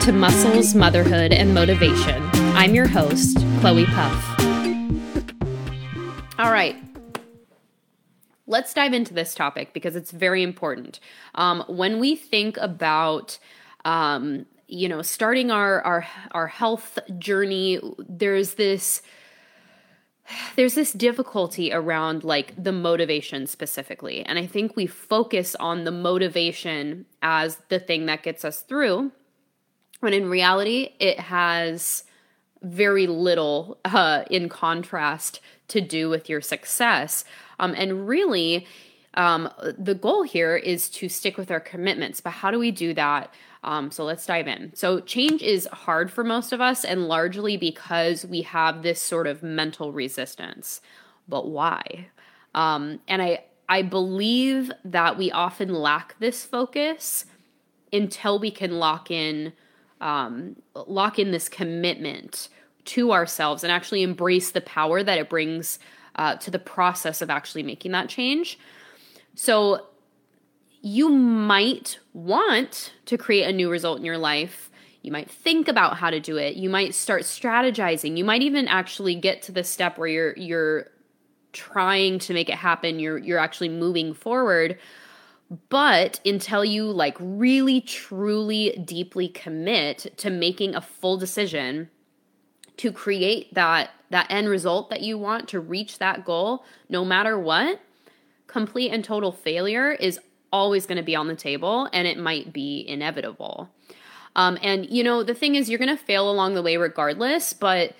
To Muscles, Motherhood, and Motivation. I'm your host, Chloe Puff. All right. Let's dive into this topic because it's very important. Um, when we think about um, you know starting our our our health journey there's this there's this difficulty around like the motivation specifically. And I think we focus on the motivation as the thing that gets us through, when in reality, it has very little uh, in contrast to do with your success. Um, and really, um, the goal here is to stick with our commitments. But how do we do that? Um, so let's dive in. So, change is hard for most of us, and largely because we have this sort of mental resistance. But why? Um, and I, I believe that we often lack this focus until we can lock in, um, lock in this commitment to ourselves and actually embrace the power that it brings uh, to the process of actually making that change. So you might want to create a new result in your life. You might think about how to do it. You might start strategizing. You might even actually get to the step where you're you're trying to make it happen. You're you're actually moving forward. But until you like really truly deeply commit to making a full decision to create that that end result that you want to reach that goal no matter what, complete and total failure is always going to be on the table and it might be inevitable. Um, and, you know, the thing is, you're going to fail along the way regardless. But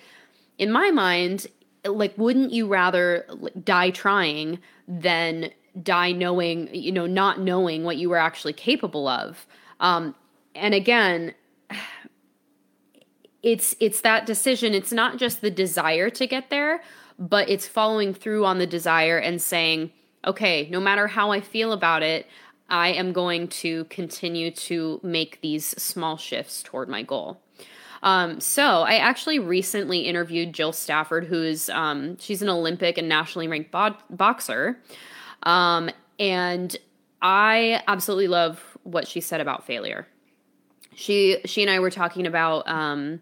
in my mind, like, wouldn't you rather die trying than die knowing, you know, not knowing what you were actually capable of? Um, and again, it's it's that decision it's not just the desire to get there but it's following through on the desire and saying okay no matter how i feel about it I am going to continue to make these small shifts toward my goal. Um, so I actually recently interviewed Jill Stafford, who's um, she's an Olympic and nationally ranked bo- boxer, um, and I absolutely love what she said about failure. She she and I were talking about um,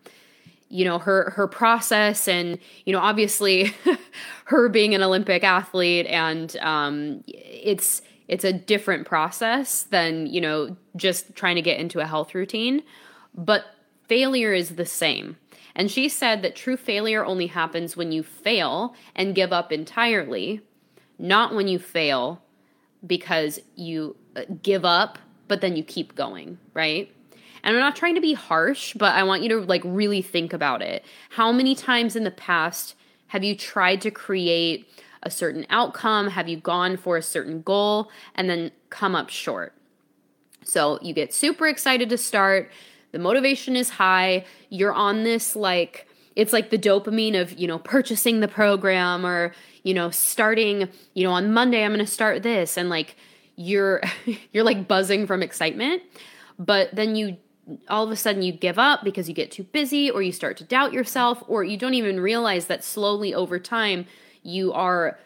you know her her process and you know obviously her being an Olympic athlete and um, it's it's a different process than, you know, just trying to get into a health routine, but failure is the same. And she said that true failure only happens when you fail and give up entirely, not when you fail because you uh, give up, but then you keep going, right? And I'm not trying to be harsh, but I want you to like really think about it. How many times in the past have you tried to create a certain outcome? Have you gone for a certain goal and then come up short? So you get super excited to start, the motivation is high, you're on this like, it's like the dopamine of, you know, purchasing the program or, you know, starting, you know, on Monday I'm going to start this and like you're you're like buzzing from excitement, but then you all of a sudden you give up because you get too busy or you start to doubt yourself or you don't even realize that slowly over time you are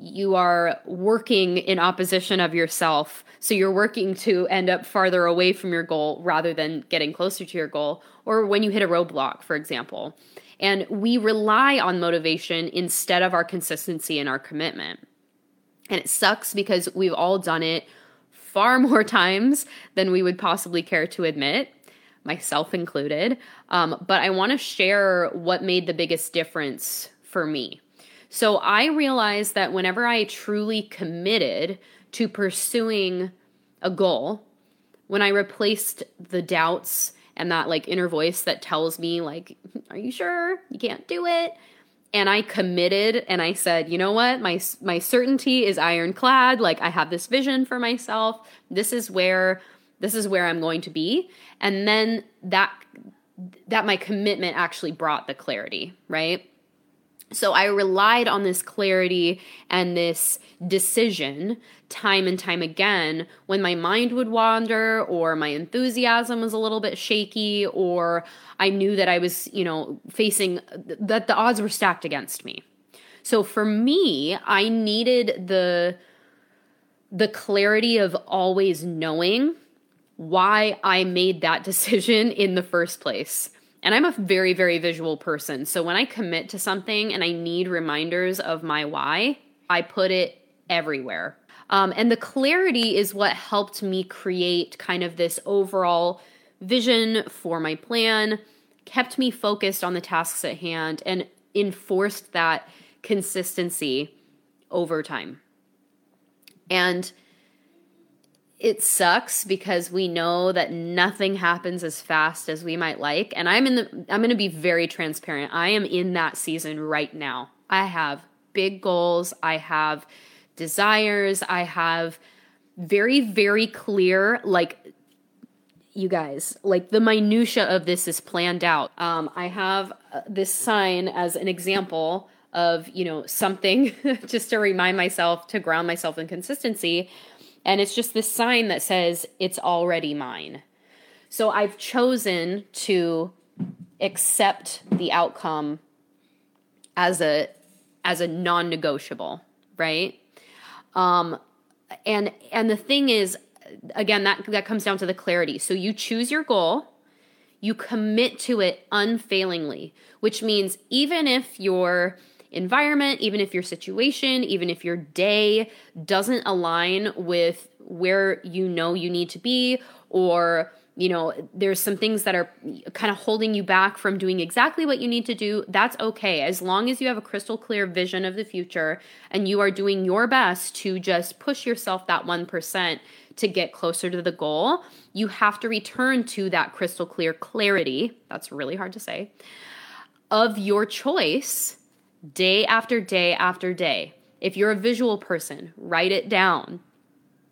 you are working in opposition of yourself. So you're working to end up farther away from your goal rather than getting closer to your goal, or when you hit a roadblock, for example. And we rely on motivation instead of our consistency and our commitment. And it sucks because we've all done it far more times than we would possibly care to admit, myself included. Um, but I want to share what made the biggest difference for me. So I realized that whenever I truly committed to pursuing a goal, when I replaced the doubts and that like inner voice that tells me like are you sure you can't do it and I committed and I said, "You know what? My my certainty is ironclad. Like I have this vision for myself. This is where this is where I'm going to be." And then that that my commitment actually brought the clarity, right? So I relied on this clarity and this decision time and time again when my mind would wander or my enthusiasm was a little bit shaky or I knew that I was, you know, facing that the odds were stacked against me. So for me, I needed the the clarity of always knowing why I made that decision in the first place. And I'm a very, very visual person. So when I commit to something and I need reminders of my why, I put it everywhere. Um, and the clarity is what helped me create kind of this overall vision for my plan, kept me focused on the tasks at hand, and enforced that consistency over time. And it sucks because we know that nothing happens as fast as we might like. And i'm in the i'm going to be very transparent. I am in that season right now. I have big goals. I have desires. I have very very clear like you guys like the minutia of this is planned out. Um, i have uh, this sign as an example of you know something just to remind myself to ground myself in consistency and it's just this sign that says, it's already mine. So I've chosen to accept the outcome as a as a non-negotiable, right? Um and and the thing is again that that comes down to the clarity. So you choose your goal, you commit to it unfailingly, which means even if you're environment, even if your situation, even if your day doesn't align with where you know you need to be, or you know, there's some things that are kind of holding you back from doing exactly what you need to do, that's okay. As long as you have a crystal clear vision of the future and you are doing your best to just push yourself that 1% to get closer to the goal, you have to return to that crystal clear clarity. That's really hard to say. Of your choice day after day after day. If you're a visual person, write it down.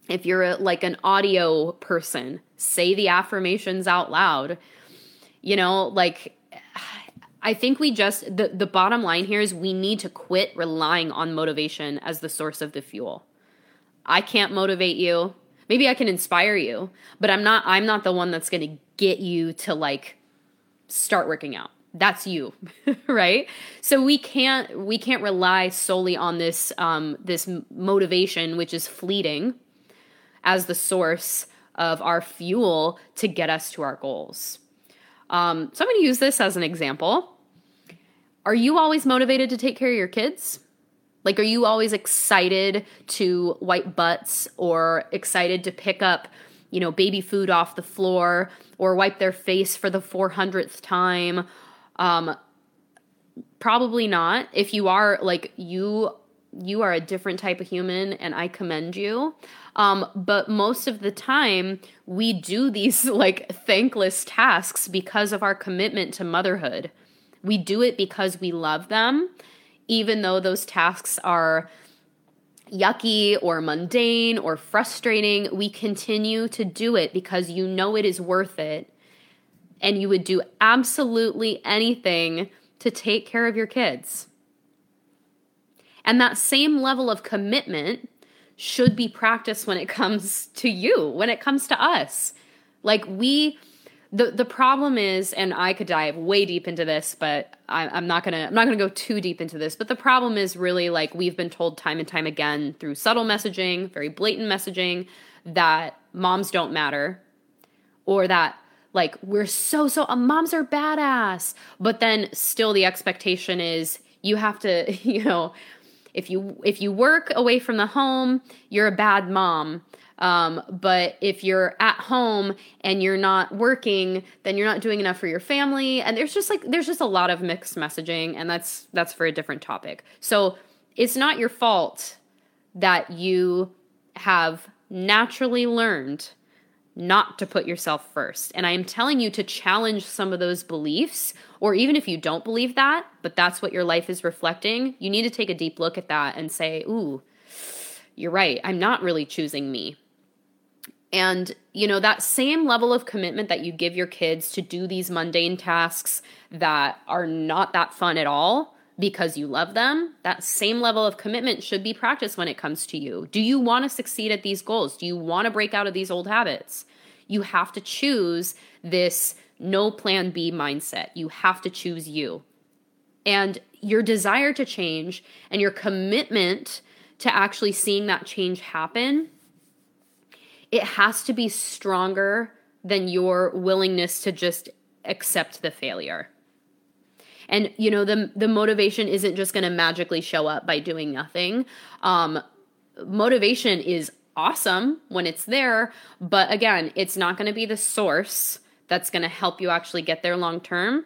If you're a, like an audio person, say the affirmations out loud. You know, like I think we just the the bottom line here is we need to quit relying on motivation as the source of the fuel. I can't motivate you. Maybe I can inspire you, but I'm not I'm not the one that's going to get you to like start working out that's you right? So we can't we can't rely solely on this um this motivation which is fleeting as the source of our fuel to get us to our goals. Um so i'm going to use this as an example. Are you always motivated to take care of your kids? Like are you always excited to wipe butts or excited to pick up you know baby food off the floor or wipe their face for the 400th time um, probably not. If you are like you you are a different type of human and I commend you. Um, but most of the time, we do these like thankless tasks because of our commitment to motherhood. We do it because we love them, even though those tasks are yucky or mundane or frustrating. We continue to do it because you know it is worth it and you would do absolutely anything to take care of your kids. And that same level of commitment should be practiced when it comes to you, when it comes to us. Like we the the problem is, and I could dive way deep into this, but I, I'm not gonna I'm not gonna go too deep into this. But the problem is really like we've been told time and time again through subtle messaging, very blatant messaging, that moms don't matter, or that like we're so so uh, moms are badass. But then still the expectation is you have to you know if you if you work away from the home you're a bad mom. Um, but if you're at home and you're not working then you're not doing enough for your family. And there's just like there's just a lot of mixed messaging and that's that's for a different topic. So it's not your fault that you have naturally learned not to put yourself first. And I am telling you to challenge some of those beliefs, or even if you don't believe that, but that's what your life is reflecting, you need to take a deep look at that and say, ooh, you're right. I'm not really choosing me. And, you know, that same level of commitment that you give your kids to do these mundane tasks that are not that fun at all because you love them, that same level of commitment should be practiced when it comes to you. Do you want to succeed at these goals? Do you want to break out of these old habits? You have to choose this no plan B mindset. You have to choose you. And your desire to change and your commitment to actually seeing that change happen, it has to be stronger than your willingness to just accept the failure. And you know the the motivation isn't just going to magically show up by doing nothing. Um, motivation is awesome when it's there, but again, it's not going to be the source that's going to help you actually get there long term.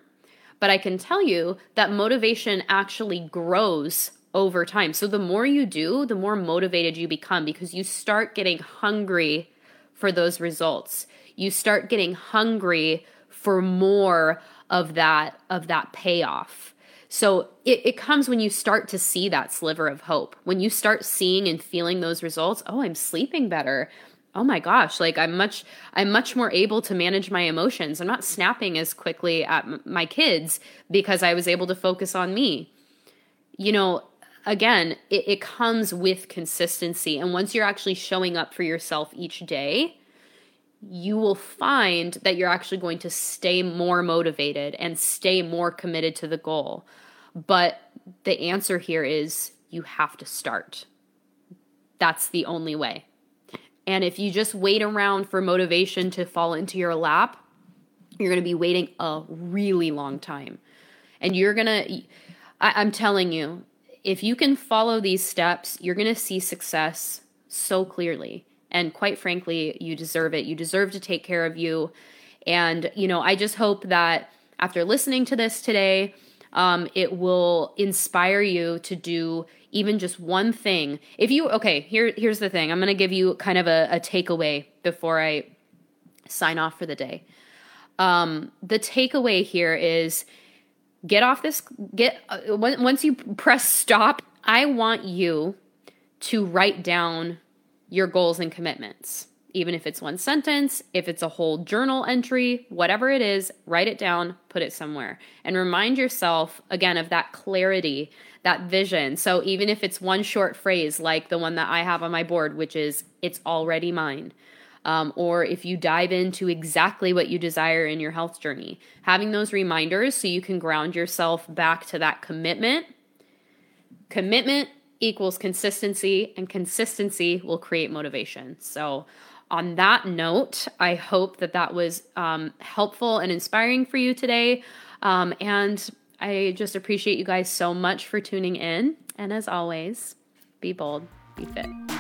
But I can tell you that motivation actually grows over time. So the more you do, the more motivated you become because you start getting hungry for those results. You start getting hungry for more of that of that payoff. So it, it comes when you start to see that sliver of hope. When you start seeing and feeling those results, oh, I'm sleeping better oh my gosh like i'm much i'm much more able to manage my emotions i'm not snapping as quickly at m- my kids because i was able to focus on me you know again it, it comes with consistency and once you're actually showing up for yourself each day you will find that you're actually going to stay more motivated and stay more committed to the goal but the answer here is you have to start that's the only way and if you just wait around for motivation to fall into your lap, you're going to be waiting a really long time. And you're going to, I'm telling you, if you can follow these steps, you're going to see success so clearly. And quite frankly, you deserve it. You deserve to take care of you. And, you know, I just hope that after listening to this today, um, it will inspire you to do even just one thing. If you okay, here here's the thing. I'm going to give you kind of a, a takeaway before I sign off for the day. Um, the takeaway here is get off this get uh, once you press stop i want you to write down your goals and commitments even if it's one sentence, if it's a whole journal entry, whatever it is, write it down, put it somewhere, and remind yourself again of that clarity, that vision. So even if it's one short phrase like the one that I have on my board, which is, it's already mine. Um, or if you dive into exactly what you desire in your health journey, having those reminders so you can ground yourself back to that commitment. Commitment equals consistency, and consistency will create motivation. So, on that note, I hope that that was um, helpful and inspiring for you today. Um, and I just appreciate you guys so much for tuning in. And as always, be bold, be fit.